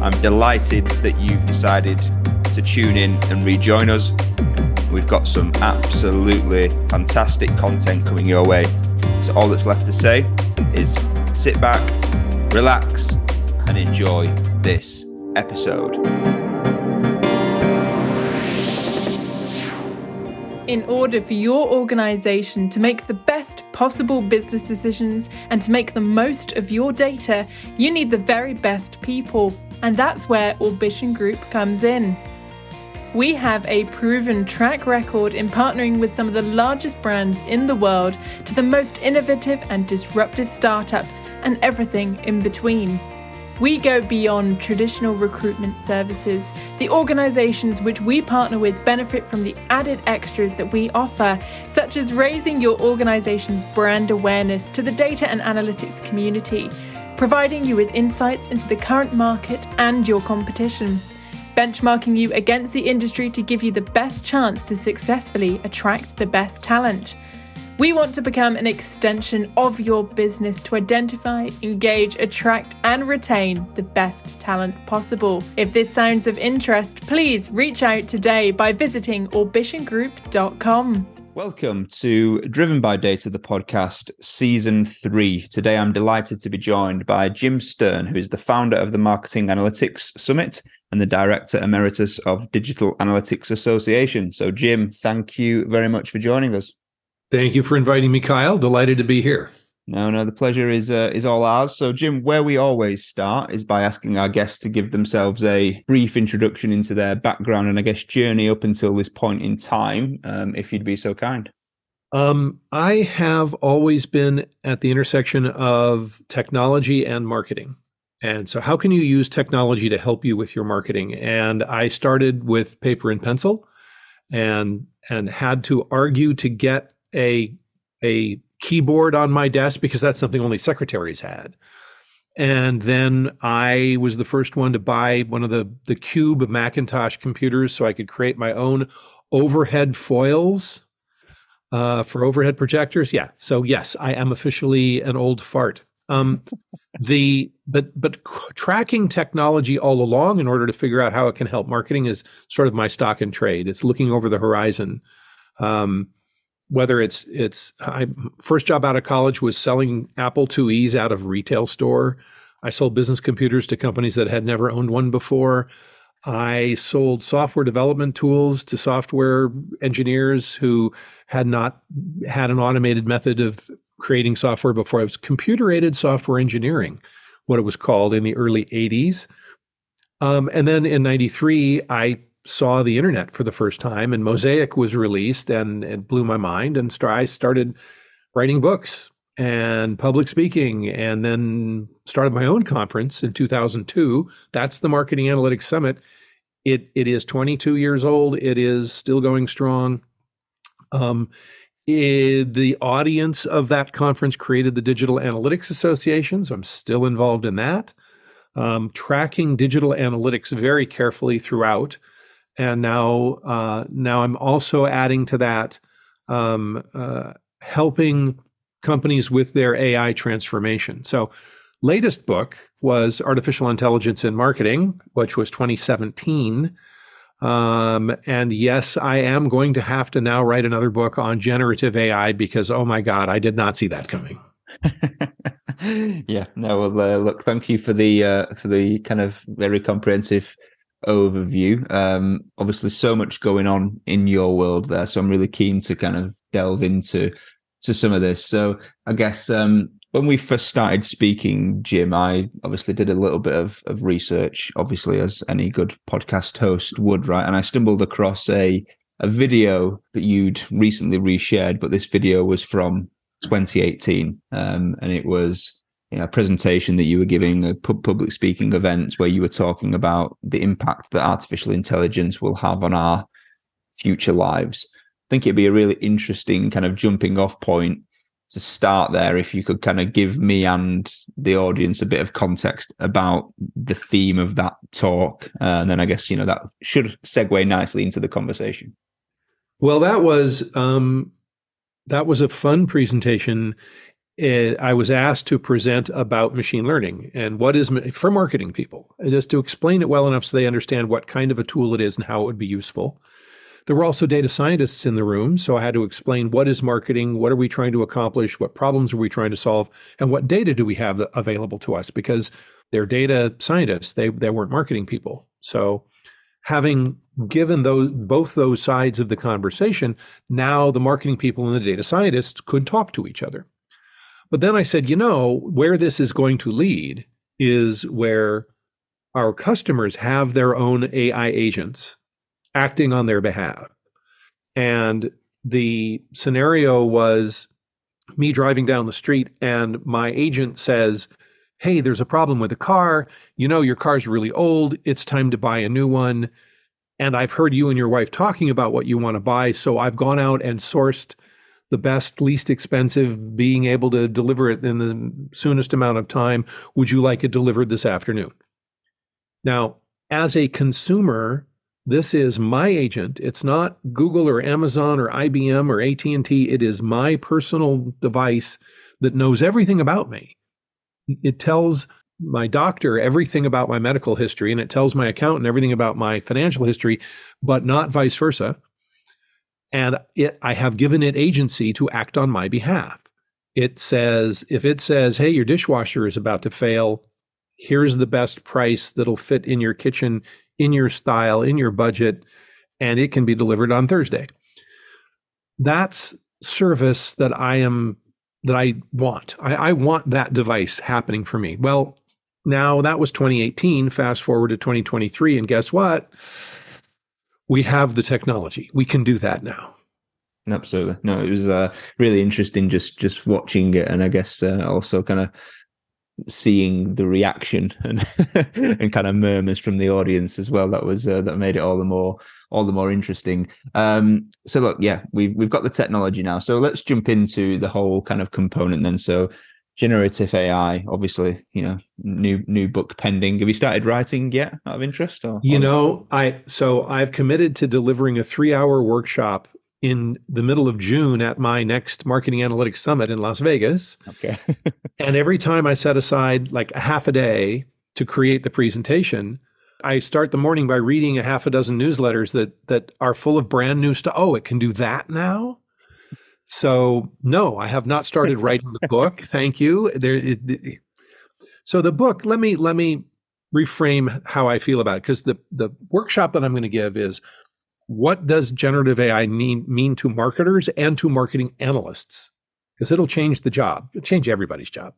I'm delighted that you've decided to tune in and rejoin us. We've got some absolutely fantastic content coming your way. So all that's left to say is sit back, relax, and enjoy this episode. In order for your organization to make the best possible business decisions and to make the most of your data, you need the very best people. And that's where Orbition Group comes in. We have a proven track record in partnering with some of the largest brands in the world to the most innovative and disruptive startups and everything in between. We go beyond traditional recruitment services. The organizations which we partner with benefit from the added extras that we offer, such as raising your organization's brand awareness to the data and analytics community, providing you with insights into the current market and your competition, benchmarking you against the industry to give you the best chance to successfully attract the best talent. We want to become an extension of your business to identify, engage, attract, and retain the best talent possible. If this sounds of interest, please reach out today by visiting orbitiongroup.com. Welcome to Driven by Data, the podcast, season three. Today, I'm delighted to be joined by Jim Sterne, who is the founder of the Marketing Analytics Summit and the director emeritus of Digital Analytics Association. So, Jim, thank you very much for joining us. Thank you for inviting me, Kyle. Delighted to be here. No, no, the pleasure is uh, is all ours. So, Jim, where we always start is by asking our guests to give themselves a brief introduction into their background and I guess journey up until this point in time, um, if you'd be so kind. Um, I have always been at the intersection of technology and marketing. And so, how can you use technology to help you with your marketing? And I started with paper and pencil, and and had to argue to get a a keyboard on my desk because that's something only secretaries had. And then I was the first one to buy one of the the Cube Macintosh computers so I could create my own overhead foils uh, for overhead projectors. Yeah. So yes, I am officially an old fart. Um, the but but tracking technology all along in order to figure out how it can help marketing is sort of my stock and trade. It's looking over the horizon. Um, whether it's it's I first job out of college was selling Apple IIe's out of retail store. I sold business computers to companies that had never owned one before. I sold software development tools to software engineers who had not had an automated method of creating software before. It was computer aided software engineering, what it was called in the early 80s. Um, and then in 93, I saw the internet for the first time and Mosaic was released and it blew my mind. And I started writing books and public speaking and then started my own conference in 2002. That's the Marketing Analytics Summit. It, it is 22 years old. It is still going strong. Um, it, the audience of that conference created the Digital Analytics Association, so I'm still involved in that. Um, tracking digital analytics very carefully throughout and now uh, now I'm also adding to that, um, uh, helping companies with their AI transformation. So, latest book was Artificial Intelligence in Marketing, which was 2017. Um, and yes, I am going to have to now write another book on generative AI because, oh my God, I did not see that coming. yeah, no. Well, uh, look, thank you for the uh, for the kind of very comprehensive overview. Um, obviously, so much going on in your world there, so I'm really keen to kind of delve into to some of this. So, I guess um, when we first started speaking, Jim, I obviously did a little bit of, of research, obviously as any good podcast host would, right? And I stumbled across a a video that you'd recently reshared, but this video was from 2018, um, and it was you know, presentation that you were giving a public speaking events where you were talking about the impact that artificial intelligence will have on our future lives. I think it'd be a really interesting kind of jumping off point to start there if you could kind of give me and the audience a bit of context about the theme of that talk uh, and then i guess you know that should segue nicely into the conversation well that was um that was a fun presentation Eh, i was asked to present about machine learning and what is for marketing people just to explain it well enough so they understand what kind of a tool it is and how it would be useful there were also data scientists in the room, so I had to explain what is marketing, what are we trying to accomplish, what problems are we trying to solve, and what data do we have available to us because they're data scientists, they they weren't marketing people. So having given those both those sides of the conversation, now the marketing people and the data scientists could talk to each other. But then I said, you know, where this is going to lead is where our customers have their own AI agents acting on their behalf. And the scenario was me driving down the street and my agent says, Hey, there's a problem with the car. You know, your car's really old. It's time to buy a new one. And I've heard you and your wife talking about what you want to buy. So I've gone out and sourced the best, least expensive, being able to deliver it in the soonest amount of time. Would you like it delivered this afternoon? Now, as a consumer, this is my agent. It's not Google or Amazon or IBM or AT&T. It is my personal device that knows everything about me. It tells my doctor everything about my medical history and it tells my accountant everything about my financial history, but not vice versa. And it, I have given it agency to act on my behalf. It says, if it says, hey, your dishwasher is about to fail, here's the best price that'll fit in your kitchen in your style, in your budget, and it can be delivered on Thursday. That's service that I am that I want. I, I want that device happening for me. Well, now that was 2018. Fast forward to 2023, and guess what? We have the technology. We can do that now. Absolutely. No, it was uh, really interesting just just watching it, and I guess uh, also kind of seeing the reaction and and kind of murmurs from the audience as well that was uh, that made it all the more all the more interesting um so look yeah we've we've got the technology now so let's jump into the whole kind of component then so generative ai obviously you know new new book pending have you started writing yet out of interest or you know i so i've committed to delivering a 3 hour workshop in the middle of June at my next marketing analytics summit in Las Vegas. Okay. and every time I set aside like a half a day to create the presentation, I start the morning by reading a half a dozen newsletters that that are full of brand new stuff. Oh, it can do that now. So no, I have not started writing the book. Thank you. There. It, it, so the book. Let me let me reframe how I feel about it because the the workshop that I'm going to give is what does generative AI mean, mean to marketers and to marketing analysts? Because it'll change the job, it'll change everybody's job.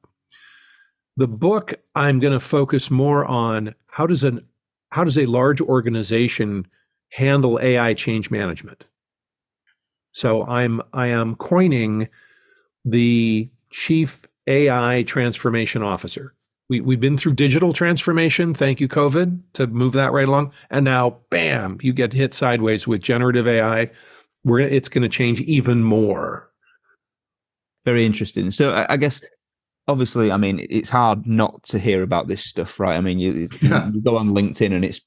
The book, I'm going to focus more on how does an how does a large organization handle AI change management? So I'm I am coining the chief AI transformation officer we, we've been through digital transformation. Thank you, COVID, to move that right along. And now, bam, you get hit sideways with generative AI. Where it's going to change even more. Very interesting. So I guess obviously, I mean, it's hard not to hear about this stuff, right? I mean, you, yeah. you go on LinkedIn and it's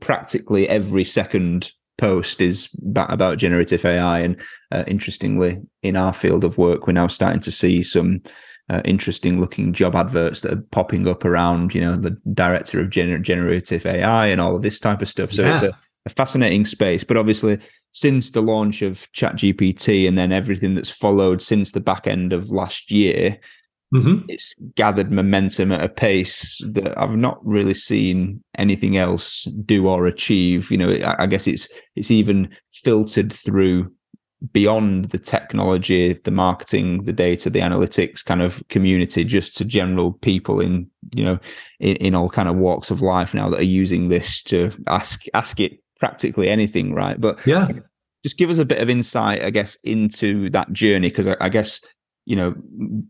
practically every second post is about generative AI. And uh, interestingly, in our field of work, we're now starting to see some uh, interesting looking job adverts that are popping up around, you know, the director of gener- generative AI and all of this type of stuff. So yeah. it's a, a, fascinating space. But obviously, since the launch of ChatGPT and then everything that's followed since the back end of last year, mm-hmm. it's gathered momentum at a pace that I've not really seen anything else do or achieve. You know, I, I guess it's it's even filtered through beyond the technology, the marketing, the data, the analytics kind of community, just to general people in you know in, in all kind of walks of life now that are using this to ask ask it practically anything, right? But yeah, just give us a bit of insight, I guess, into that journey because I, I guess you know,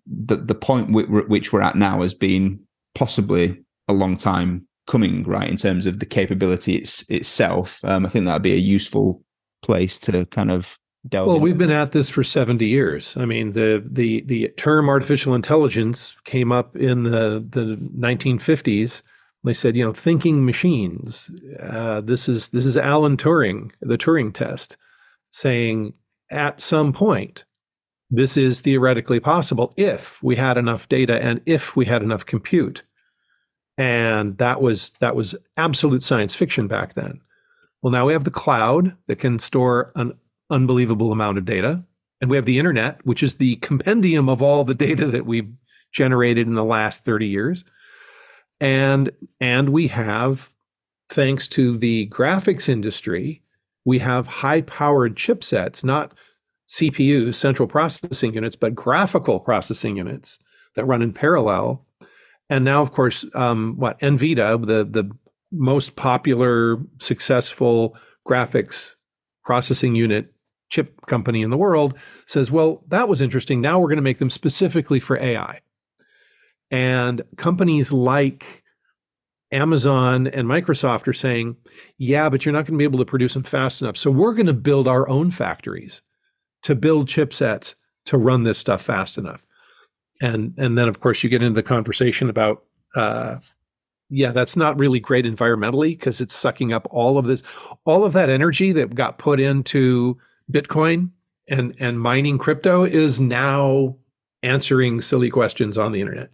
the the point w- which we're at now has been possibly a long time coming, right? In terms of the capability it's, itself, um, I think that'd be a useful place to kind of delve. Well, into. we've been at this for seventy years. I mean, the the the term artificial intelligence came up in the the 1950s. They said, you know, thinking machines. Uh, this is this is Alan Turing, the Turing test, saying at some point this is theoretically possible if we had enough data and if we had enough compute. And that was that was absolute science fiction back then. Well, now we have the cloud that can store an unbelievable amount of data. And we have the internet, which is the compendium of all the data that we've generated in the last 30 years. And and we have thanks to the graphics industry, we have high-powered chipsets, not CPUs, central processing units, but graphical processing units that run in parallel. And now, of course, um, what NVIDIA, the the most popular, successful graphics processing unit chip company in the world, says, "Well, that was interesting. Now we're going to make them specifically for AI." And companies like Amazon and Microsoft are saying, "Yeah, but you're not going to be able to produce them fast enough. So we're going to build our own factories." To build chipsets to run this stuff fast enough. And and then of course you get into the conversation about uh, yeah, that's not really great environmentally because it's sucking up all of this, all of that energy that got put into Bitcoin and and mining crypto is now answering silly questions on the internet.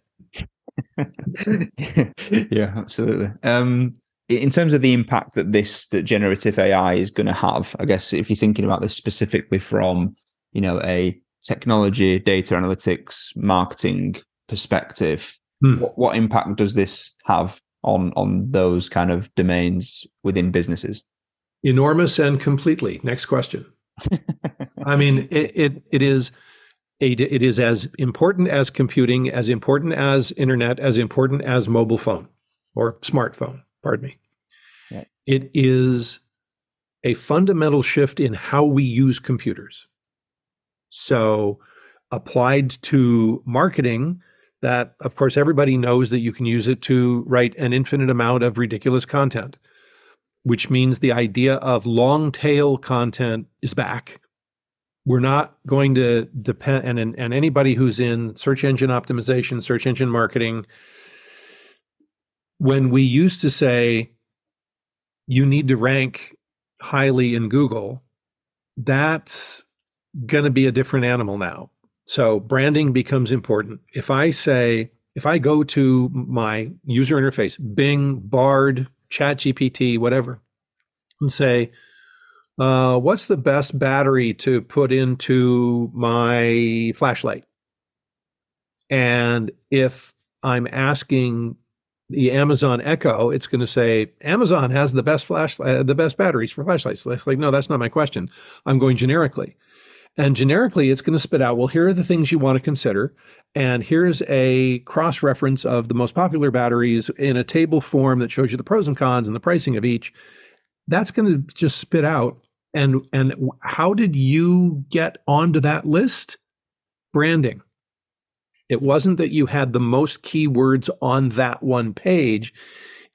yeah, absolutely. Um, in terms of the impact that this that generative AI is going to have, I guess if you're thinking about this specifically from you know a technology, data analytics, marketing perspective, hmm. what, what impact does this have on on those kind of domains within businesses? Enormous and completely. Next question. I mean, it, it, it is a, it is as important as computing, as important as internet, as important as mobile phone or smartphone pardon me. It is a fundamental shift in how we use computers. So, applied to marketing, that of course everybody knows that you can use it to write an infinite amount of ridiculous content, which means the idea of long tail content is back. We're not going to depend, and, and anybody who's in search engine optimization, search engine marketing, when we used to say you need to rank highly in Google, that's going to be a different animal now. So branding becomes important. If I say, if I go to my user interface, Bing, Bard, ChatGPT, whatever, and say, uh, what's the best battery to put into my flashlight? And if I'm asking the Amazon Echo, it's going to say Amazon has the best flash, uh, the best batteries for flashlights. It's like, no, that's not my question. I'm going generically. And generically, it's going to spit out, well, here are the things you want to consider. And here's a cross reference of the most popular batteries in a table form that shows you the pros and cons and the pricing of each. That's going to just spit out. And, and how did you get onto that list? Branding. It wasn't that you had the most keywords on that one page.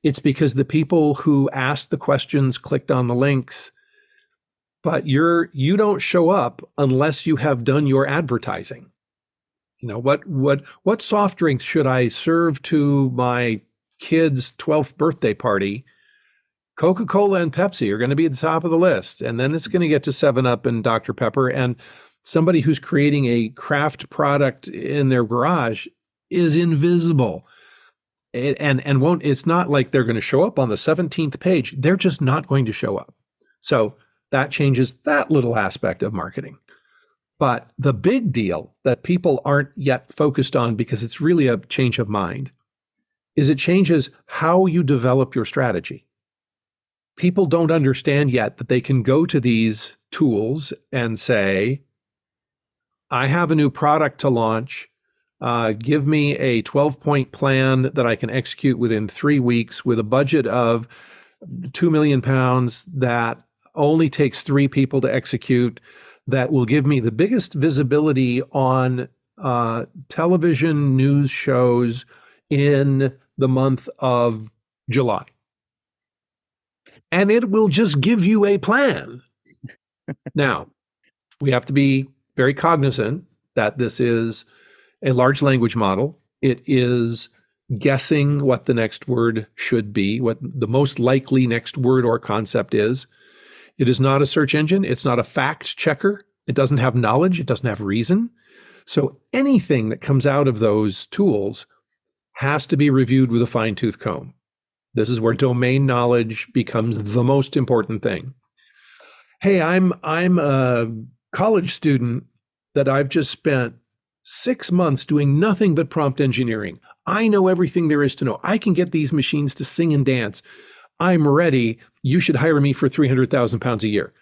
It's because the people who asked the questions clicked on the links. But you're you don't show up unless you have done your advertising. You know, what what what soft drinks should I serve to my kid's 12th birthday party? Coca-Cola and Pepsi are going to be at the top of the list. And then it's going to get to 7 Up and Dr. Pepper. And somebody who's creating a craft product in their garage is invisible. It, and and won't it's not like they're going to show up on the 17th page. They're just not going to show up. So that changes that little aspect of marketing. But the big deal that people aren't yet focused on because it's really a change of mind is it changes how you develop your strategy. People don't understand yet that they can go to these tools and say I have a new product to launch. Uh, give me a 12 point plan that I can execute within three weeks with a budget of 2 million pounds that only takes three people to execute, that will give me the biggest visibility on uh, television news shows in the month of July. And it will just give you a plan. now, we have to be very cognizant that this is a large language model. It is guessing what the next word should be, what the most likely next word or concept is. It is not a search engine. It's not a fact checker. It doesn't have knowledge. It doesn't have reason. So anything that comes out of those tools has to be reviewed with a fine tooth comb. This is where domain knowledge becomes the most important thing. Hey, I'm I'm a college student that I've just spent 6 months doing nothing but prompt engineering. I know everything there is to know. I can get these machines to sing and dance. I'm ready. You should hire me for 300,000 pounds a year.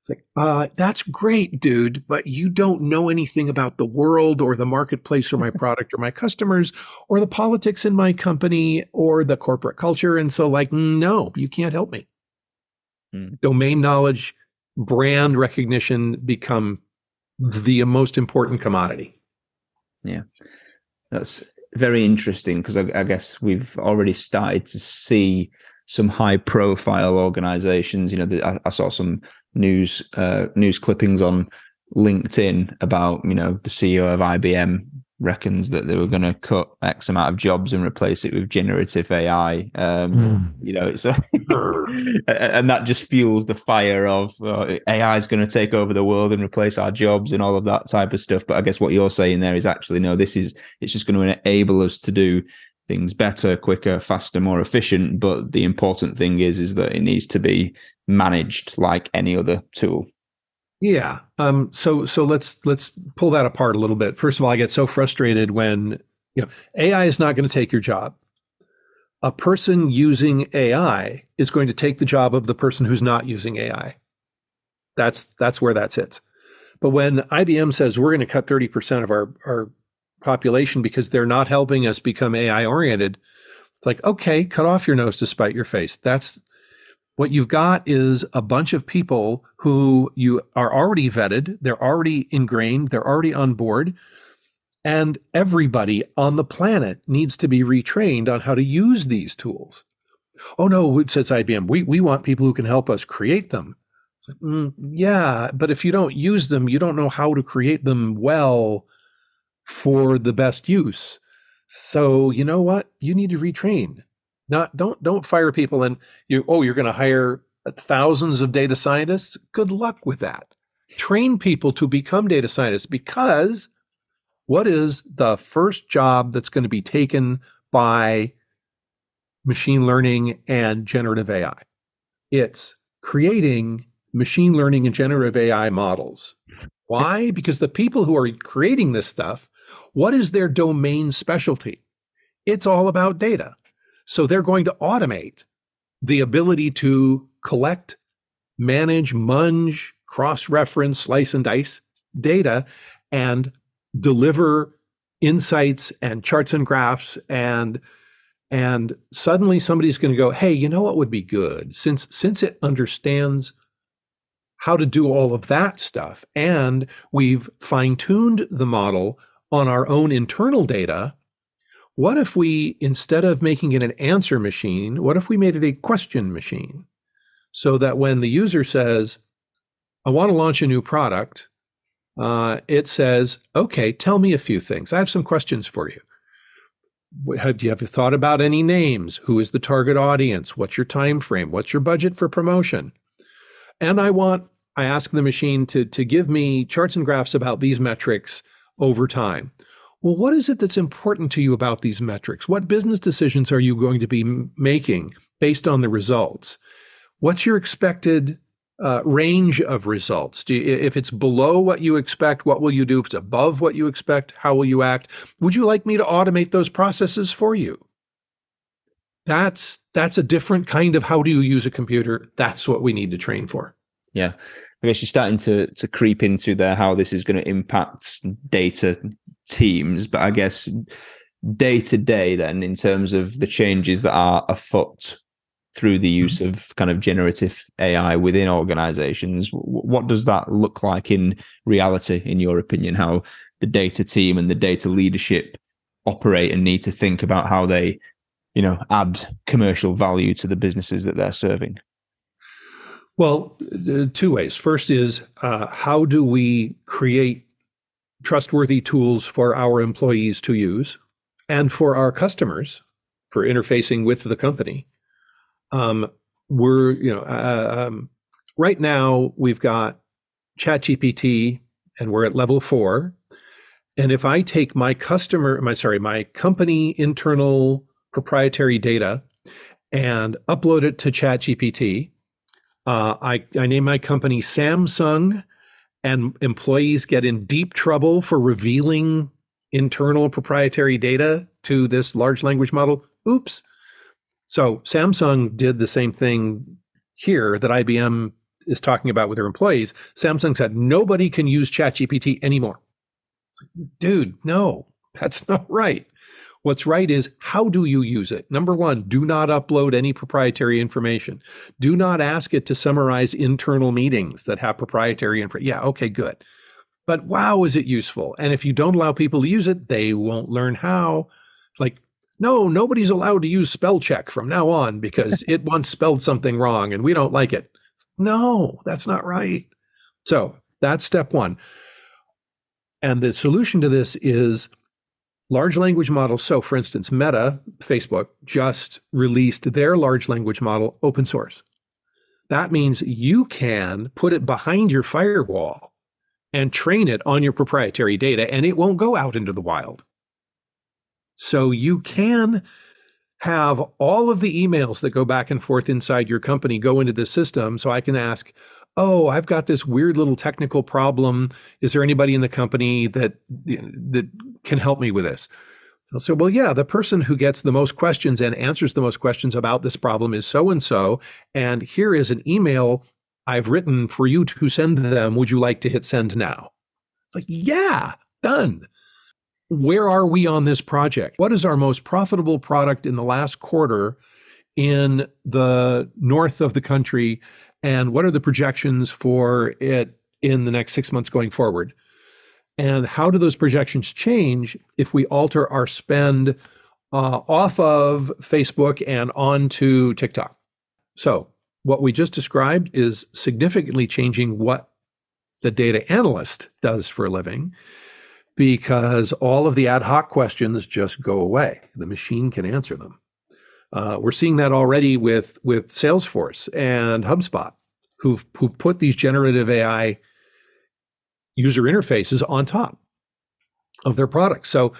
It's like, uh, that's great, dude, but you don't know anything about the world or the marketplace or my product or my customers or the politics in my company or the corporate culture. And so, like, no, you can't help me. Mm. Domain knowledge, brand recognition become the most important commodity. Yeah. That's very interesting because I, I guess we've already started to see some high profile organizations. You know, I, I saw some news uh, news clippings on LinkedIn about you know the CEO of IBM reckons that they were going to cut X amount of jobs and replace it with generative AI. Um, mm. You know, so and that just fuels the fire of uh, AI is going to take over the world and replace our jobs and all of that type of stuff. But I guess what you're saying there is actually no, this is it's just going to enable us to do things better, quicker, faster, more efficient. But the important thing is is that it needs to be managed like any other tool. Yeah. Um, so so let's let's pull that apart a little bit. First of all, I get so frustrated when you know AI is not going to take your job. A person using AI is going to take the job of the person who's not using AI. That's that's where that sits. But when IBM says we're going to cut 30% of our, our population because they're not helping us become AI oriented, it's like, okay, cut off your nose to spite your face. That's what you've got is a bunch of people who you are already vetted, they're already ingrained, they're already on board. And everybody on the planet needs to be retrained on how to use these tools. Oh no, says IBM, we, we want people who can help us create them. Like, mm, yeah, but if you don't use them, you don't know how to create them well for the best use. So you know what? You need to retrain. Not don't don't fire people and you oh you're going to hire thousands of data scientists. Good luck with that. Train people to become data scientists because what is the first job that's going to be taken by machine learning and generative AI? It's creating machine learning and generative AI models. Why? Because the people who are creating this stuff, what is their domain specialty? It's all about data. So they're going to automate the ability to collect, manage, munge, cross reference, slice and dice data and deliver insights and charts and graphs and and suddenly somebody's going to go hey you know what would be good? Since since it understands how to do all of that stuff and we've fine tuned the model on our own internal data what if we, instead of making it an answer machine, what if we made it a question machine? So that when the user says, I want to launch a new product, uh, it says, okay, tell me a few things. I have some questions for you. Have you ever thought about any names? Who is the target audience? What's your time frame? What's your budget for promotion? And I want, I ask the machine to, to give me charts and graphs about these metrics over time well, what is it that's important to you about these metrics? What business decisions are you going to be making based on the results? What's your expected uh, range of results? You, if it's below what you expect, what will you do? If it's above what you expect, how will you act? Would you like me to automate those processes for you? That's that's a different kind of how do you use a computer. That's what we need to train for. Yeah. I guess you're starting to to creep into there how this is going to impact data teams, but I guess day to day, then in terms of the changes that are afoot through the use mm-hmm. of kind of generative AI within organizations, what does that look like in reality, in your opinion? How the data team and the data leadership operate and need to think about how they, you know, add commercial value to the businesses that they're serving? Well, uh, two ways. First is uh, how do we create trustworthy tools for our employees to use and for our customers for interfacing with the company? Um, we're, you know, uh, um, right now we've got ChatGPT and we're at level four. And if I take my customer, my sorry, my company internal proprietary data and upload it to ChatGPT, uh, I, I name my company Samsung, and employees get in deep trouble for revealing internal proprietary data to this large language model. Oops. So Samsung did the same thing here that IBM is talking about with their employees. Samsung said nobody can use ChatGPT anymore. Dude, no, that's not right. What's right is how do you use it? Number one, do not upload any proprietary information. Do not ask it to summarize internal meetings that have proprietary info. Yeah, okay, good. But wow, is it useful? And if you don't allow people to use it, they won't learn how. Like, no, nobody's allowed to use spell check from now on because it once spelled something wrong and we don't like it. No, that's not right. So that's step one. And the solution to this is large language models. So, for instance, Meta, Facebook, just released their large language model open source. That means you can put it behind your firewall and train it on your proprietary data, and it won't go out into the wild. So, you can have all of the emails that go back and forth inside your company go into the system. So, I can ask, oh, I've got this weird little technical problem. Is there anybody in the company that that can help me with this? Say, well, yeah, the person who gets the most questions and answers the most questions about this problem is so and so. And here is an email I've written for you to send them. Would you like to hit send now? It's like, yeah, done. Where are we on this project? What is our most profitable product in the last quarter in the north of the country? And what are the projections for it in the next six months going forward? And how do those projections change if we alter our spend uh, off of Facebook and onto TikTok? So, what we just described is significantly changing what the data analyst does for a living because all of the ad hoc questions just go away. The machine can answer them. Uh, we're seeing that already with with Salesforce and HubSpot, who've who've put these generative AI user interfaces on top of their products. So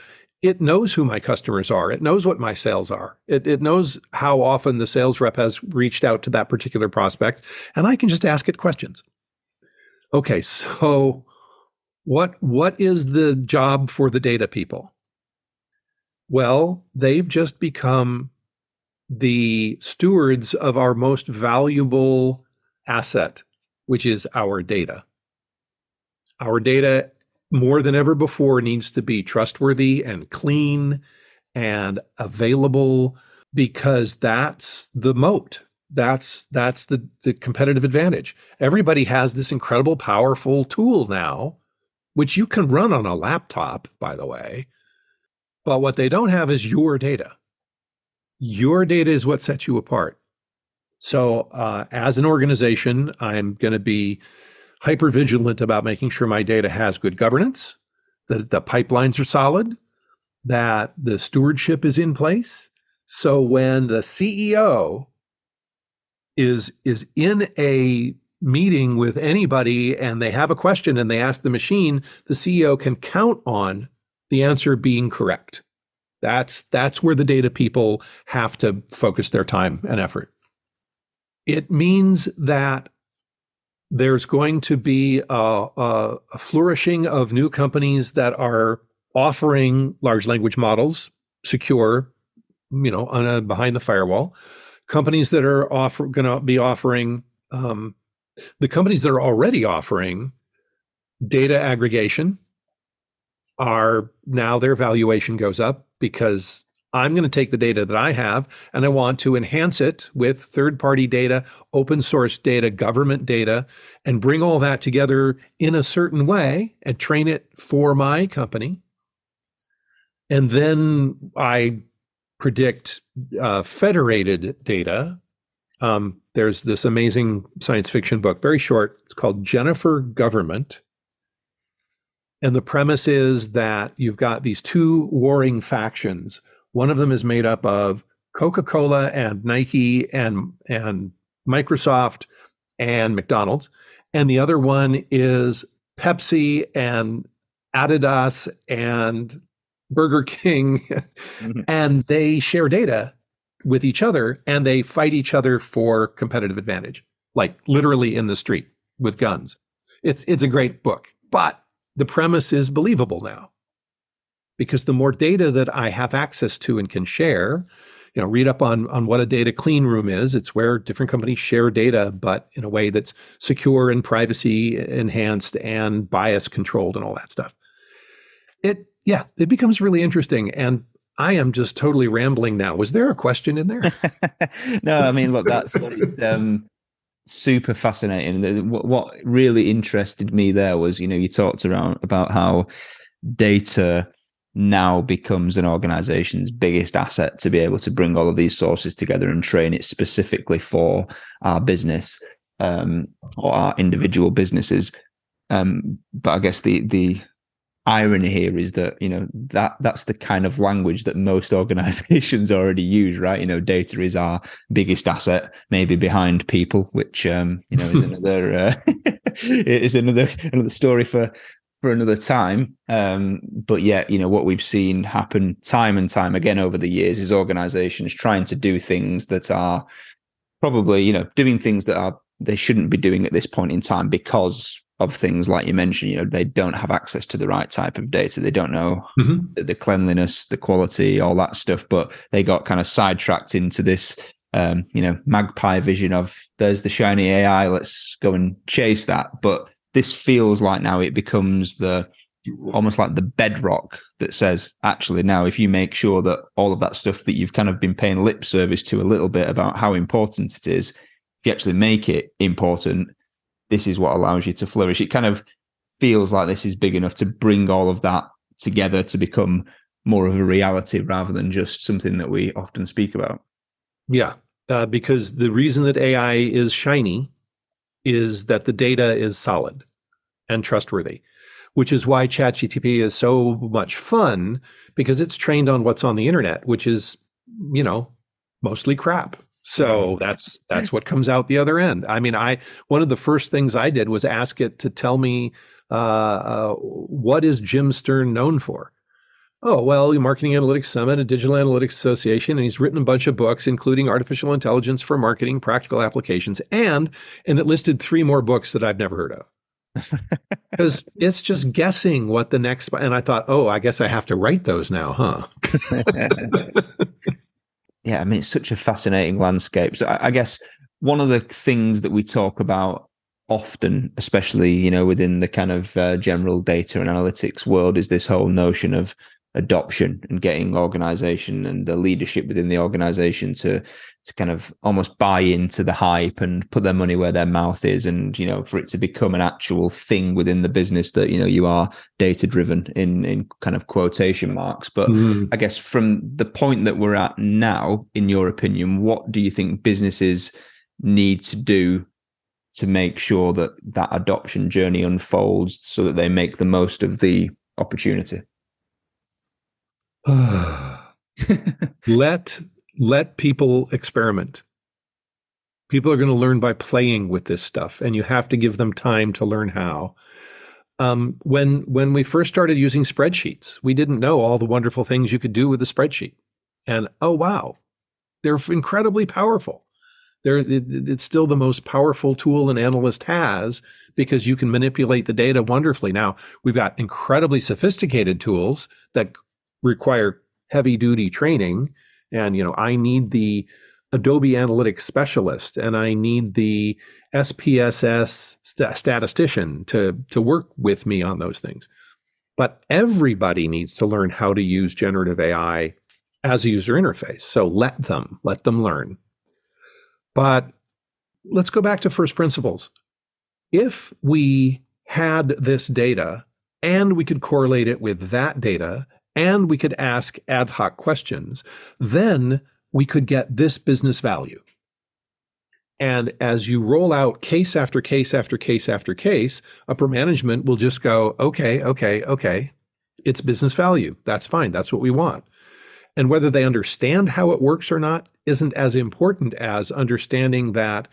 it knows who my customers are. It knows what my sales are. It, it knows how often the sales rep has reached out to that particular prospect, and I can just ask it questions. Okay, so what what is the job for the data people? Well, they've just become the stewards of our most valuable asset, which is our data. Our data, more than ever before, needs to be trustworthy and clean and available because that's the moat. That's that's the, the competitive advantage. Everybody has this incredible, powerful tool now, which you can run on a laptop, by the way. But what they don't have is your data. Your data is what sets you apart. So, uh, as an organization, I'm going to be hyper vigilant about making sure my data has good governance, that the pipelines are solid, that the stewardship is in place. So when the CEO is is in a meeting with anybody and they have a question and they ask the machine, the CEO can count on the answer being correct. That's that's where the data people have to focus their time and effort. It means that there's going to be a, a, a, flourishing of new companies that are offering large language models, secure, you know, on a, behind the firewall. Companies that are offer going to be offering um, the companies that are already offering data aggregation are now their valuation goes up because I'm going to take the data that I have and I want to enhance it with third party data, open source data, government data, and bring all that together in a certain way and train it for my company. And then I predict uh, federated data. Um, there's this amazing science fiction book, very short. It's called Jennifer Government. And the premise is that you've got these two warring factions one of them is made up of Coca Cola and Nike and, and Microsoft and McDonald's. And the other one is Pepsi and Adidas and Burger King. mm-hmm. And they share data with each other and they fight each other for competitive advantage, like literally in the street with guns. It's, it's a great book, but the premise is believable now because the more data that I have access to and can share, you know, read up on on what a data clean room is. It's where different companies share data, but in a way that's secure and privacy enhanced and bias controlled and all that stuff. It yeah, it becomes really interesting. And I am just totally rambling now. Was there a question in there? no, I mean, look, that's um, super fascinating. What, what really interested me there was, you know, you talked around about how data now becomes an organization's biggest asset to be able to bring all of these sources together and train it specifically for our business um, or our individual businesses. Um, but I guess the the irony here is that you know that that's the kind of language that most organizations already use right you know data is our biggest asset maybe behind people which um you know is another uh, is another another story for for another time. Um, but yet, you know, what we've seen happen time and time again over the years is organizations trying to do things that are probably, you know, doing things that are they shouldn't be doing at this point in time because of things like you mentioned, you know, they don't have access to the right type of data. They don't know mm-hmm. the, the cleanliness, the quality, all that stuff, but they got kind of sidetracked into this um, you know, magpie vision of there's the shiny AI, let's go and chase that. But this feels like now it becomes the almost like the bedrock that says actually now if you make sure that all of that stuff that you've kind of been paying lip service to a little bit about how important it is if you actually make it important this is what allows you to flourish it kind of feels like this is big enough to bring all of that together to become more of a reality rather than just something that we often speak about yeah uh, because the reason that ai is shiny is that the data is solid and trustworthy, which is why ChatGPT is so much fun because it's trained on what's on the internet, which is, you know, mostly crap. So that's that's what comes out the other end. I mean, I one of the first things I did was ask it to tell me uh, uh, what is Jim Sterne known for. Oh, well, Marketing Analytics Summit, a Digital Analytics Association, and he's written a bunch of books, including Artificial Intelligence for Marketing, Practical Applications, and and it listed three more books that I've never heard of. Because it's just guessing what the next and I thought, oh, I guess I have to write those now, huh? yeah, I mean, it's such a fascinating landscape. So I, I guess one of the things that we talk about often, especially you know within the kind of uh, general data and analytics world, is this whole notion of adoption and getting organization and the leadership within the organization to to kind of almost buy into the hype and put their money where their mouth is and you know for it to become an actual thing within the business that you know you are data driven in in kind of quotation marks but mm. i guess from the point that we're at now in your opinion what do you think businesses need to do to make sure that that adoption journey unfolds so that they make the most of the opportunity let let people experiment. People are going to learn by playing with this stuff, and you have to give them time to learn how. Um, when when we first started using spreadsheets, we didn't know all the wonderful things you could do with a spreadsheet, and oh wow, they're incredibly powerful. They're, it, it's still the most powerful tool an analyst has because you can manipulate the data wonderfully. Now we've got incredibly sophisticated tools that require heavy duty training and you know i need the adobe analytics specialist and i need the spss st- statistician to to work with me on those things but everybody needs to learn how to use generative ai as a user interface. So let them, let them learn. But let's go back to first principles. If we had this data and we could correlate it with that data and we could ask ad hoc questions, then we could get this business value. And as you roll out case after case after case after case, upper management will just go, okay, okay, okay, it's business value. That's fine. That's what we want. And whether they understand how it works or not isn't as important as understanding that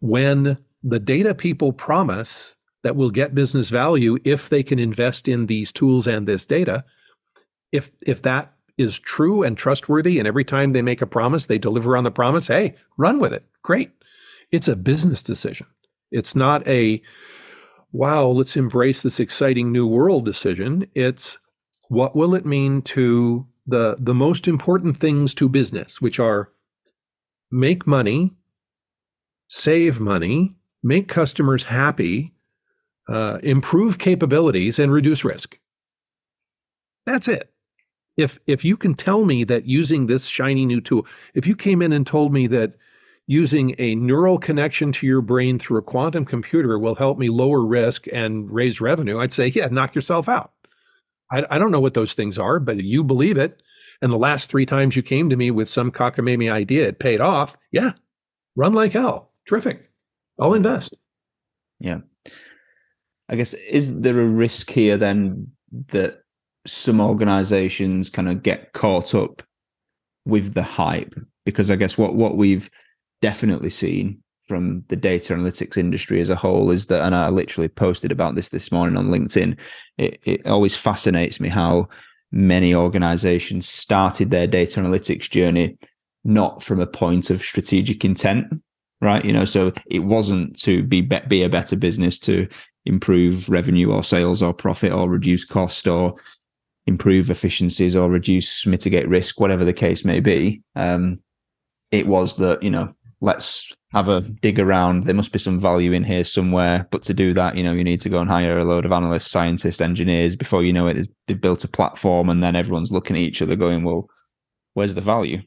when the data people promise that we'll get business value if they can invest in these tools and this data, if if that is true and trustworthy and every time they make a promise they deliver on the promise, hey, run with it. Great. It's a business decision. It's not a, wow, let's embrace this exciting new world decision. It's what will it mean to the, the most important things to business, which are make money, save money, make customers happy, uh, improve capabilities, and reduce risk. That's it. If if you can tell me that using this shiny new tool, if you came in and told me that using a neural connection to your brain through a quantum computer will help me lower risk and raise revenue, I'd say, yeah, knock yourself out. I, I don't know what those things are, but you believe it. And the last three times you came to me with some cockamamie idea, it paid off. Yeah, run like hell. Terrific. I'll invest. Yeah. I guess, is there a risk here then that some organizations kind of get caught up with the hype? Because I guess what, what we've definitely seen from the data analytics industry as a whole is that, and I literally posted about this this morning on LinkedIn. It, it always fascinates me how many organizations started their data analytics journey not from a point of strategic intent, right? You know, so it wasn't to be be a better business to improve revenue or sales or profit or reduce cost or improve efficiencies or reduce mitigate risk, whatever the case may be. Um, it was that you know let's have a dig around. There must be some value in here somewhere. But to do that, you know, you need to go and hire a load of analysts, scientists, engineers. Before you know it, they've built a platform, and then everyone's looking at each other, going, "Well, where's the value?"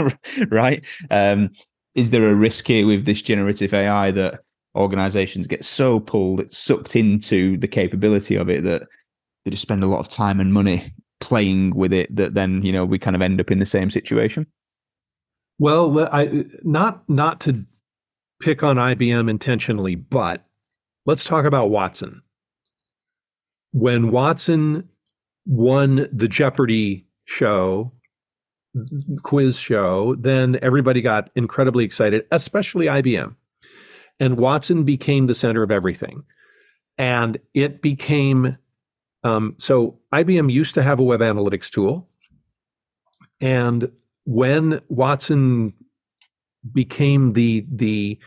right? Um, is there a risk here with this generative AI that organizations get so pulled, it's sucked into the capability of it that they just spend a lot of time and money playing with it that then you know we kind of end up in the same situation well, I not not to pick on IBM intentionally, but let's talk about Watson. When Watson won the Jeopardy show, quiz show, then everybody got incredibly excited, especially IBM. And Watson became the center of everything. And it became um, so IBM used to have a web analytics tool. And when Watson became the the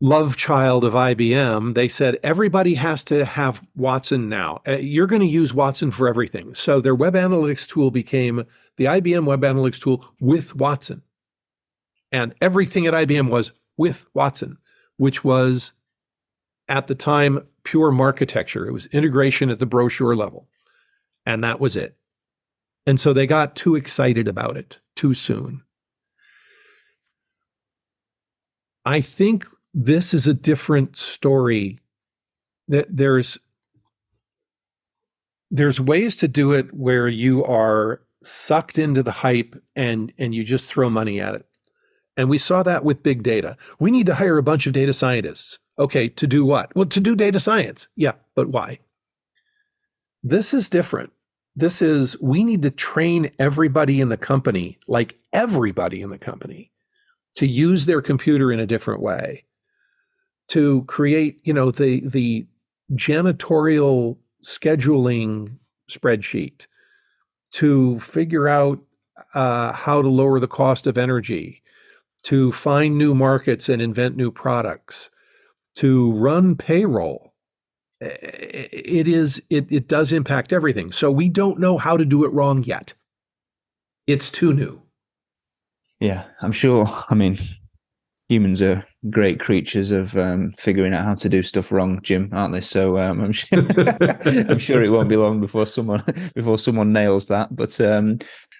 love child of IBM, they said everybody has to have Watson now. Uh, you're going to use Watson for everything. So their web analytics tool became the IBM web analytics tool with Watson. And everything at IBM was with Watson, which was at the time pure architecture. It was integration at the brochure level. And that was it. And so they got too excited about it too soon. I think this is a different story. That there's there's ways to do it where you are sucked into the hype and and you just throw money at it. And we saw that with big data. We need to hire a bunch of data scientists. Okay, to do what? Well, to do data science. Yeah, but why? This is different. This is we need to train everybody in the company, like everybody in the company, to use their computer in a different way, to create, you know, the the janitorial scheduling spreadsheet, to figure out uh, how to lower the cost of energy, to find new markets and invent new products, to run payroll it is it, it does impact everything. So we don't know how to do it wrong yet. It's too new. Yeah, I'm sure. I mean, humans are great creatures of um, figuring out how to do stuff wrong, Jim, aren't they? So um, I'm sure I'm sure it won't be long before someone before someone nails that. But um,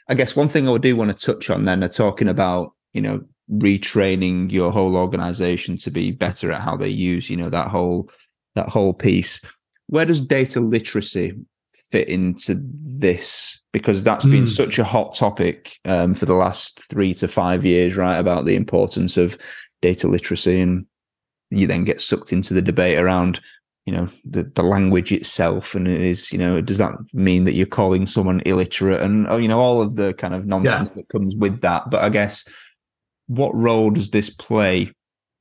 I guess one thing I do want to touch on then are talking about, you know, retraining your whole organization to be better at how they use, you know, that whole that whole piece. Where does data literacy fit into this? Because that's been hmm. such a hot topic um, for the last three to five years, right? About the importance of data literacy, and you then get sucked into the debate around you know the the language itself and it is you know does that mean that you're calling someone illiterate and oh, you know all of the kind of nonsense yeah. that comes with that but i guess what role does this play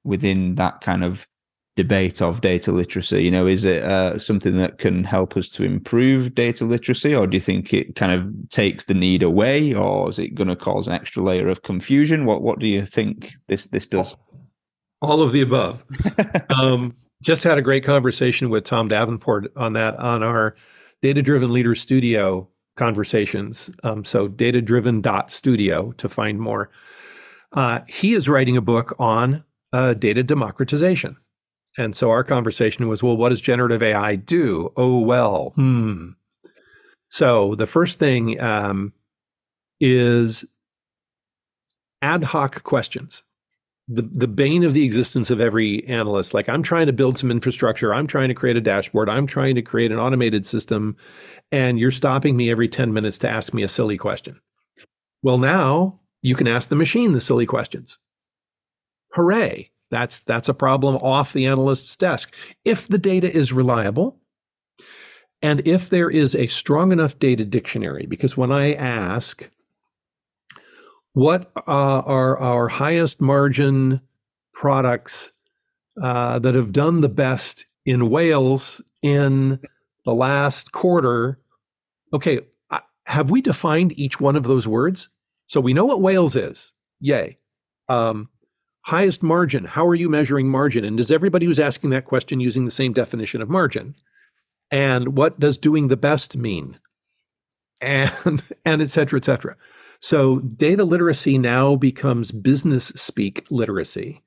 within that kind of debate of data literacy you know is it uh, something that can help us to improve data literacy or do you think it kind of takes the need away or is it going to cause an extra layer of confusion what what do you think this this does all of the above um, just had a great conversation with Tom Davenport on that on our data driven leader studio conversations. Um, so data driven dot studio to find more. Uh, he is writing a book on uh, data democratization. And so our conversation was, well, what does generative AI do? Oh, well, hmm. So the first thing um, is ad hoc questions the the bane of the existence of every analyst like i'm trying to build some infrastructure i'm trying to create a dashboard i'm trying to create an automated system and you're stopping me every 10 minutes to ask me a silly question well now you can ask the machine the silly questions hooray that's that's a problem off the analyst's desk if the data is reliable and if there is a strong enough data dictionary because when i ask what uh, are our highest margin products uh, that have done the best in Wales in the last quarter? Okay, have we defined each one of those words? So we know what Wales is. Yay. Um, highest margin. How are you measuring margin? And does everybody who's asking that question using the same definition of margin? And what does doing the best mean? And and et cetera, et cetera. So data literacy now becomes business speak literacy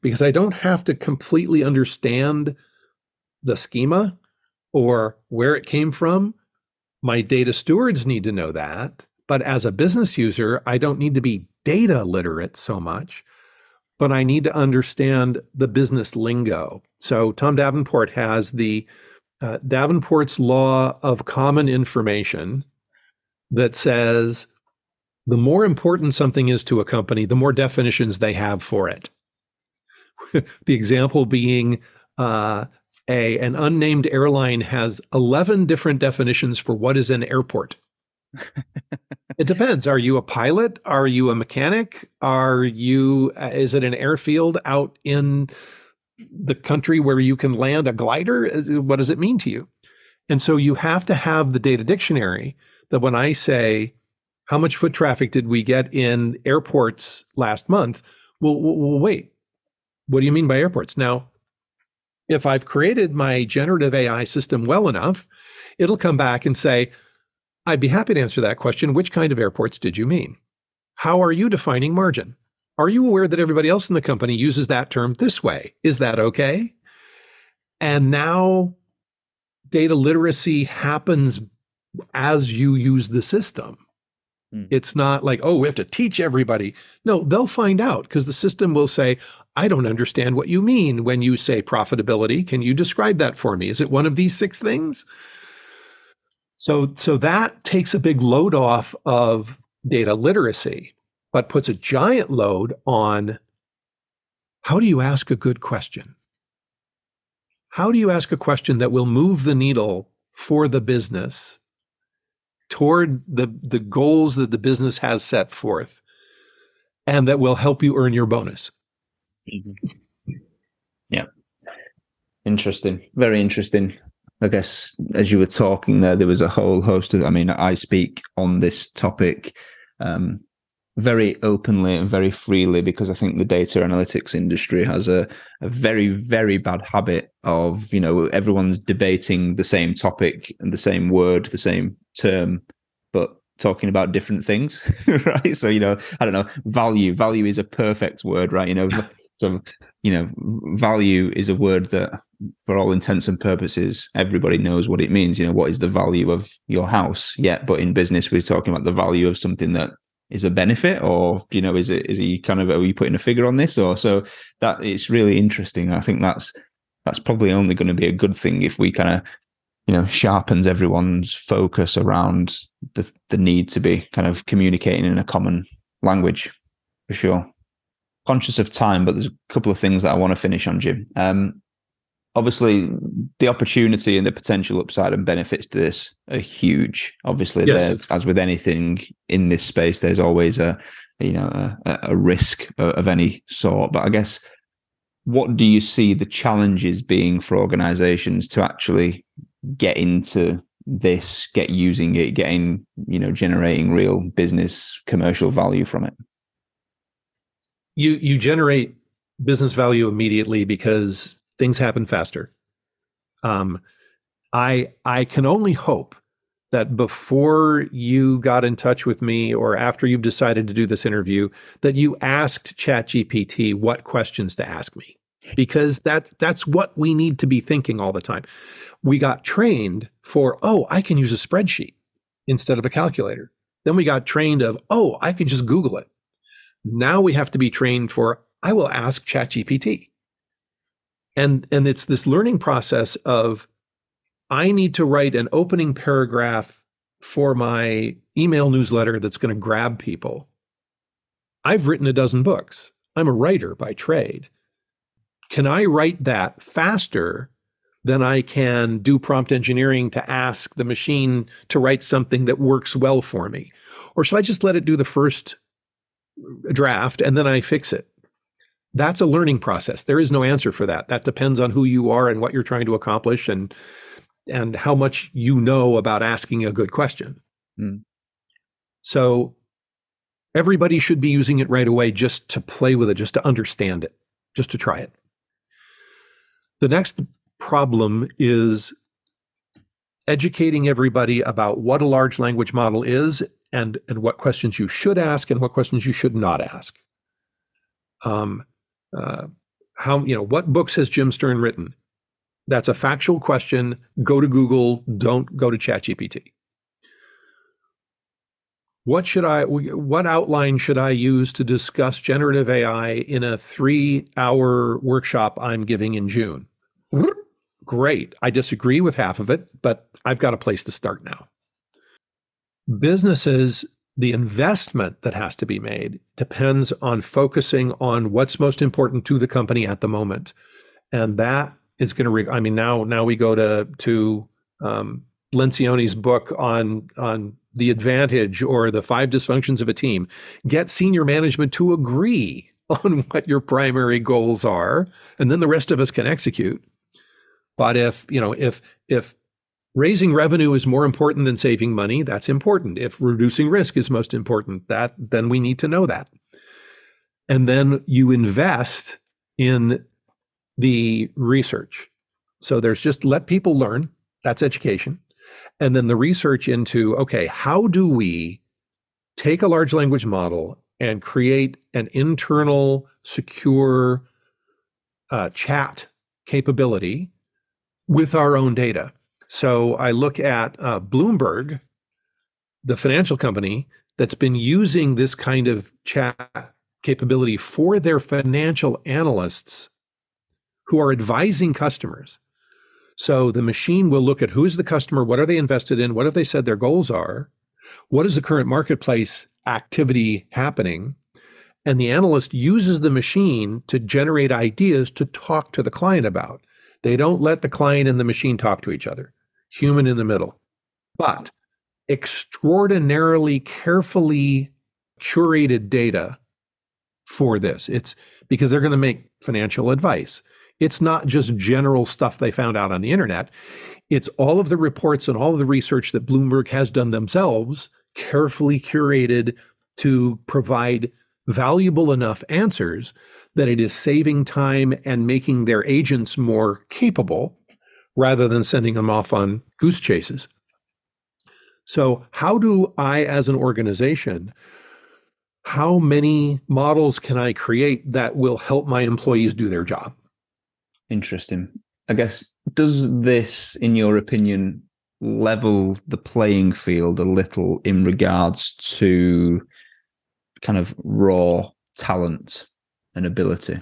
because I don't have to completely understand the schema or where it came from. My data stewards need to know that. But as a business user, I don't need to be data literate so much, but I need to understand the business lingo. So Tom Davenport has the uh, Davenport's Law of Common Information that says the more important something is to a company, the more definitions they have for it. the example being uh, a an unnamed airline has 11 different definitions for what is an airport. it depends. Are you a pilot? Are you a mechanic? Are you uh, is it an airfield out in the country where you can land a glider? What does it mean to you? And so you have to have the data dictionary that when I say how much foot traffic did we get in airports last month? Well, well, wait. What do you mean by airports? Now, if I've created my generative AI system well enough, it'll come back and say, I'd be happy to answer that question. Which kind of airports did you mean? How are you defining margin? Are you aware that everybody else in the company uses that term this way? Is that okay? And now data literacy happens as you use the system. Hmm. It's not like, oh, we have to teach everybody. No, they'll find out because the system will say, I don't understand what you mean when you say profitability. Can you describe that for me? Is it one of these six things? So, so that takes a big load off of data literacy, but puts a giant load on how do you ask a good question? How do you ask a question that will move the needle for the business toward the, the goals that the business has set forth and that will help you earn your bonus. Mm-hmm. Yeah. Interesting. Very interesting. I guess as you were talking there, there was a whole host of, I mean, I speak on this topic um, very openly and very freely because I think the data analytics industry has a, a very, very bad habit of, you know, everyone's debating the same topic and the same word, the same term, but talking about different things, right? So, you know, I don't know, value. Value is a perfect word, right? You know, So, you know, value is a word that, for all intents and purposes, everybody knows what it means. You know, what is the value of your house? Yeah, but in business, we're talking about the value of something that is a benefit, or you know, is it is he kind of are we putting a figure on this, or so that it's really interesting. I think that's that's probably only going to be a good thing if we kind of you know sharpens everyone's focus around the the need to be kind of communicating in a common language for sure conscious of time but there's a couple of things that i want to finish on jim um, obviously the opportunity and the potential upside and benefits to this are huge obviously yes. as with anything in this space there's always a you know a, a risk of any sort but i guess what do you see the challenges being for organizations to actually get into this, get using it, getting, you know, generating real business commercial value from it? You you generate business value immediately because things happen faster. Um, I I can only hope that before you got in touch with me or after you've decided to do this interview, that you asked ChatGPT what questions to ask me because that that's what we need to be thinking all the time. We got trained for, oh, I can use a spreadsheet instead of a calculator. Then we got trained of, oh, I can just Google it. Now we have to be trained for, I will ask ChatGPT. And and it's this learning process of I need to write an opening paragraph for my email newsletter that's going to grab people. I've written a dozen books. I'm a writer by trade. Can I write that faster than I can do prompt engineering to ask the machine to write something that works well for me? Or should I just let it do the first draft and then I fix it? That's a learning process. There is no answer for that. That depends on who you are and what you're trying to accomplish and and how much you know about asking a good question. Mm. So everybody should be using it right away just to play with it, just to understand it, just to try it. The next problem is educating everybody about what a large language model is and, and what questions you should ask and what questions you should not ask. Um, uh, how you know what books has Jim Sterne written? That's a factual question. Go to Google. Don't go to ChatGPT. What should I? What outline should I use to discuss generative AI in a three-hour workshop I'm giving in June? Great. I disagree with half of it, but I've got a place to start now. Businesses, the investment that has to be made depends on focusing on what's most important to the company at the moment. And that is going to, re- I mean, now, now we go to, to, um, Lencioni's book on, on the advantage or the five dysfunctions of a team. Get senior management to agree on what your primary goals are, and then the rest of us can execute. But if, you know, if if raising revenue is more important than saving money, that's important. If reducing risk is most important, that then we need to know that. And then you invest in the research. So there's just let people learn, that's education. And then the research into okay, how do we take a large language model and create an internal secure uh, chat capability with our own data. So I look at uh, Bloomberg, the financial company that's been using this kind of chat capability for their financial analysts who are advising customers. So the machine will look at who's the customer, what are they invested in, what have they said their goals are, what is the current marketplace activity happening, and the analyst uses the machine to generate ideas to talk to the client about. They don't let the client and the machine talk to each other, human in the middle. But extraordinarily carefully curated data for this. It's because they're going to make financial advice. It's not just general stuff they found out on the internet. It's all of the reports and all of the research that Bloomberg has done themselves, carefully curated to provide valuable enough answers that it is saving time and making their agents more capable rather than sending them off on goose chases. So, how do I, as an organization, how many models can I create that will help my employees do their job? Interesting. I guess, does this, in your opinion, level the playing field a little in regards to kind of raw talent and ability?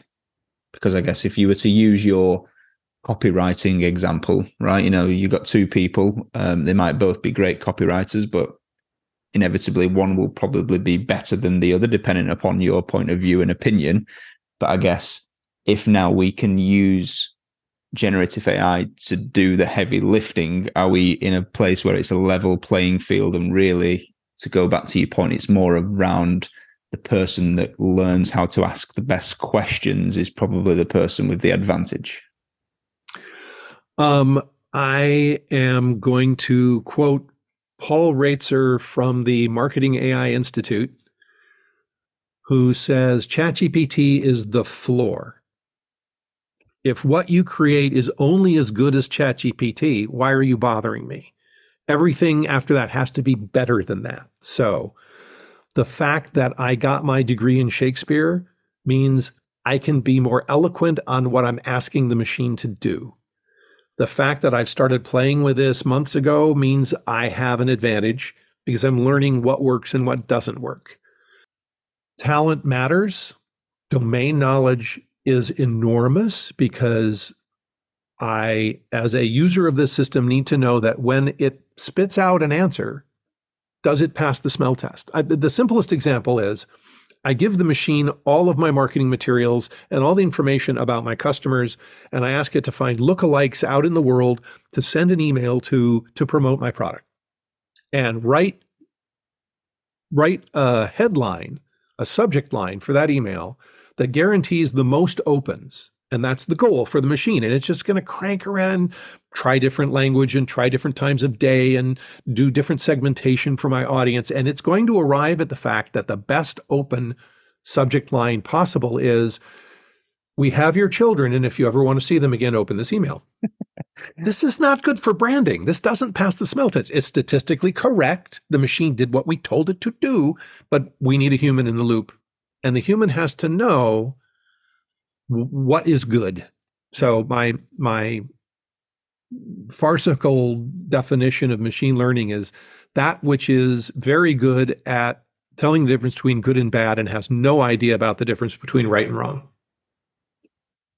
Because I guess if you were to use your copywriting example, right? You know, you've got two people, um, they might both be great copywriters, but inevitably one will probably be better than the other, depending upon your point of view and opinion. But I guess if now we can use generative AI to do the heavy lifting, are we in a place where it's a level playing field and really to go back to your point, it's more around the person that learns how to ask the best questions is probably the person with the advantage. Um, I am going to quote Paul Roetzer from the Marketing AI Institute, who says ChatGPT is the floor. If what you create is only as good as ChatGPT, why are you bothering me? Everything after that has to be better than that. So, the fact that I got my degree in Shakespeare means I can be more eloquent on what I'm asking the machine to do. The fact that I've started playing with this months ago means I have an advantage because I'm learning what works and what doesn't work. Talent matters. Domain knowledge is enormous because I, as a user of this system, need to know that when it spits out an answer, does it pass the smell test? I, the simplest example is I give the machine all of my marketing materials and all the information about my customers, and I ask it to find lookalikes out in the world to send an email to to promote my product. And write write a headline, a subject line for that email that guarantees the most opens and that's the goal for the machine. And it's just going to crank around, try different language and try different times of day and do different segmentation for my audience. And it's going to arrive at the fact that the best open subject line possible is we have your children. And if you ever want to see them again, open this email. this is not good for branding. This doesn't pass the smell test. It's statistically correct. The machine did what we told it to do, but we need a human in the loop. And the human has to know what is good. So my my farcical definition of machine learning is that which is very good at telling the difference between good and bad and has no idea about the difference between right and wrong.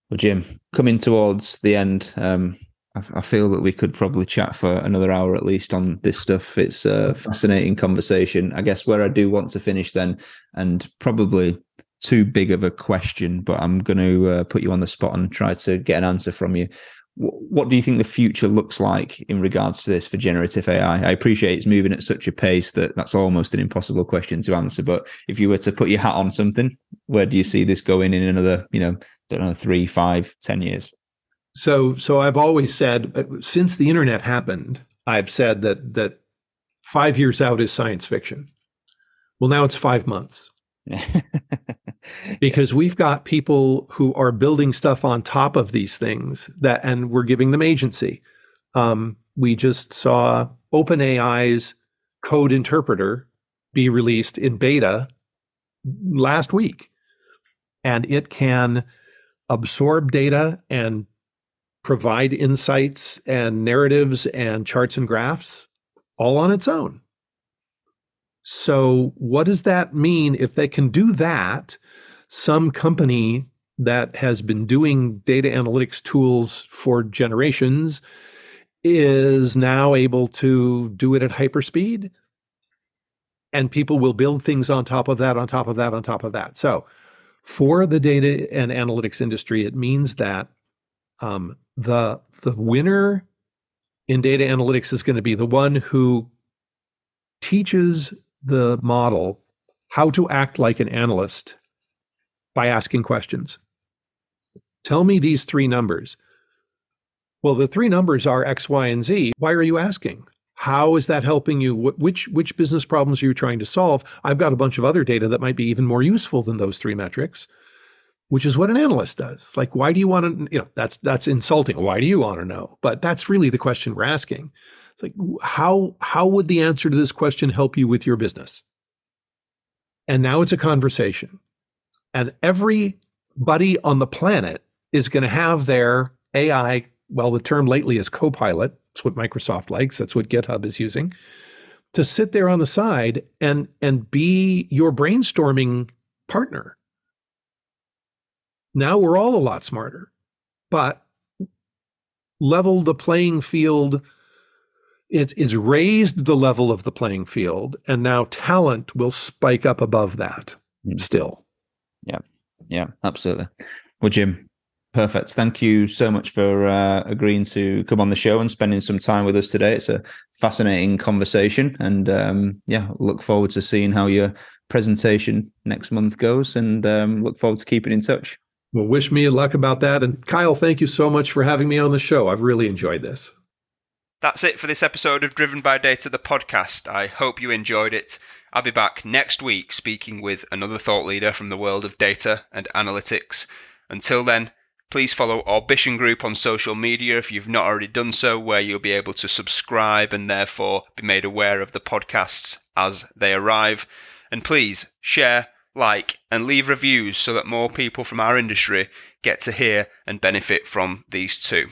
Well, Jim, coming towards the end, um, I, I, feel that we could probably chat for another hour at least on this stuff. It's a fascinating conversation. I guess where I do want to finish then, and probably too big of a question, but I'm going to uh, put you on the spot and try to get an answer from you. what do you think the future looks like in regards to this for generative AI? I appreciate it's moving at such a pace that that's almost an impossible question to answer. But if you were to put your hat on something, where do you see this going in another, you know, don't know, three, five, ten years? So, so I've always said uh, since the internet happened, I've said that that five years out is science fiction. Well, now it's five months. because we've got people who are building stuff on top of these things that, and we're giving them agency. Um, we just saw OpenAI's code interpreter be released in beta last week, and it can absorb data and provide insights and narratives and charts and graphs all on its own. So, what does that mean if they can do that? Some company that has been doing data analytics tools for generations is now able to do it at hyperspeed. And people will build things on top of that, on top of that, on top of that. So, for the data and analytics industry, it means that um, the the winner in data analytics is going to be the one who teaches the model how to act like an analyst by asking questions. Tell me these three numbers. Well, the three numbers are X, Y, and Z. Why are you asking? How is that helping you? Which which business problems are you trying to solve? I've got a bunch of other data that might be even more useful than those three metrics, which is what an analyst does. Like, why do you want to? You know, that's that's insulting. Why do you want to know? But that's really the question we're asking. It's like how how would the answer to this question help you with your business? And now it's a conversation. And everybody on the planet is going to have their AI. Well, the term lately is Copilot. That's what Microsoft likes. That's what GitHub is using to sit there on the side and and be your brainstorming partner. Now we're all a lot smarter, but level the playing field. It, it's raised the level of the playing field, and now talent will spike up above that mm. still. Yeah, yeah, absolutely. Well, Jim, Perfect. Thank you so much for uh, agreeing to come on the show and spending some time with us today. It's a fascinating conversation, and um, yeah, look forward to seeing how your presentation next month goes, and um, look forward to keeping in touch. Well, wish me luck about that, and Kyle, thank you so much for having me on the show. I've really enjoyed this. That's it for this episode of Driven by Data, the podcast. I hope you enjoyed it. I'll be back next week speaking with another thought leader from the world of data and analytics. Until then Please follow Orbition Group on social media if you've not already done so, where you'll be able to subscribe and therefore be made aware of the podcasts as they arrive. And please share, like, and leave reviews so that more people from our industry get to hear and benefit from these too.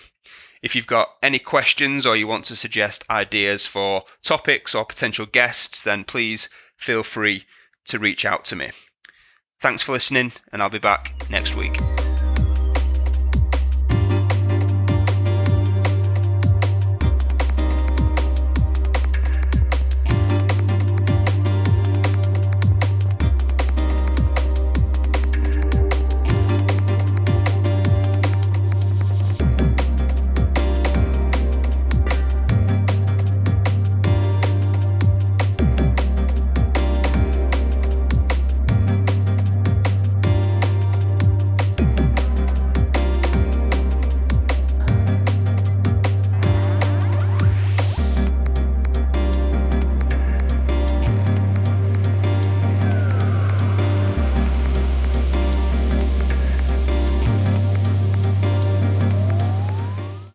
If you've got any questions or you want to suggest ideas for topics or potential guests, then please feel free to reach out to me. Thanks for listening, and I'll be back next week.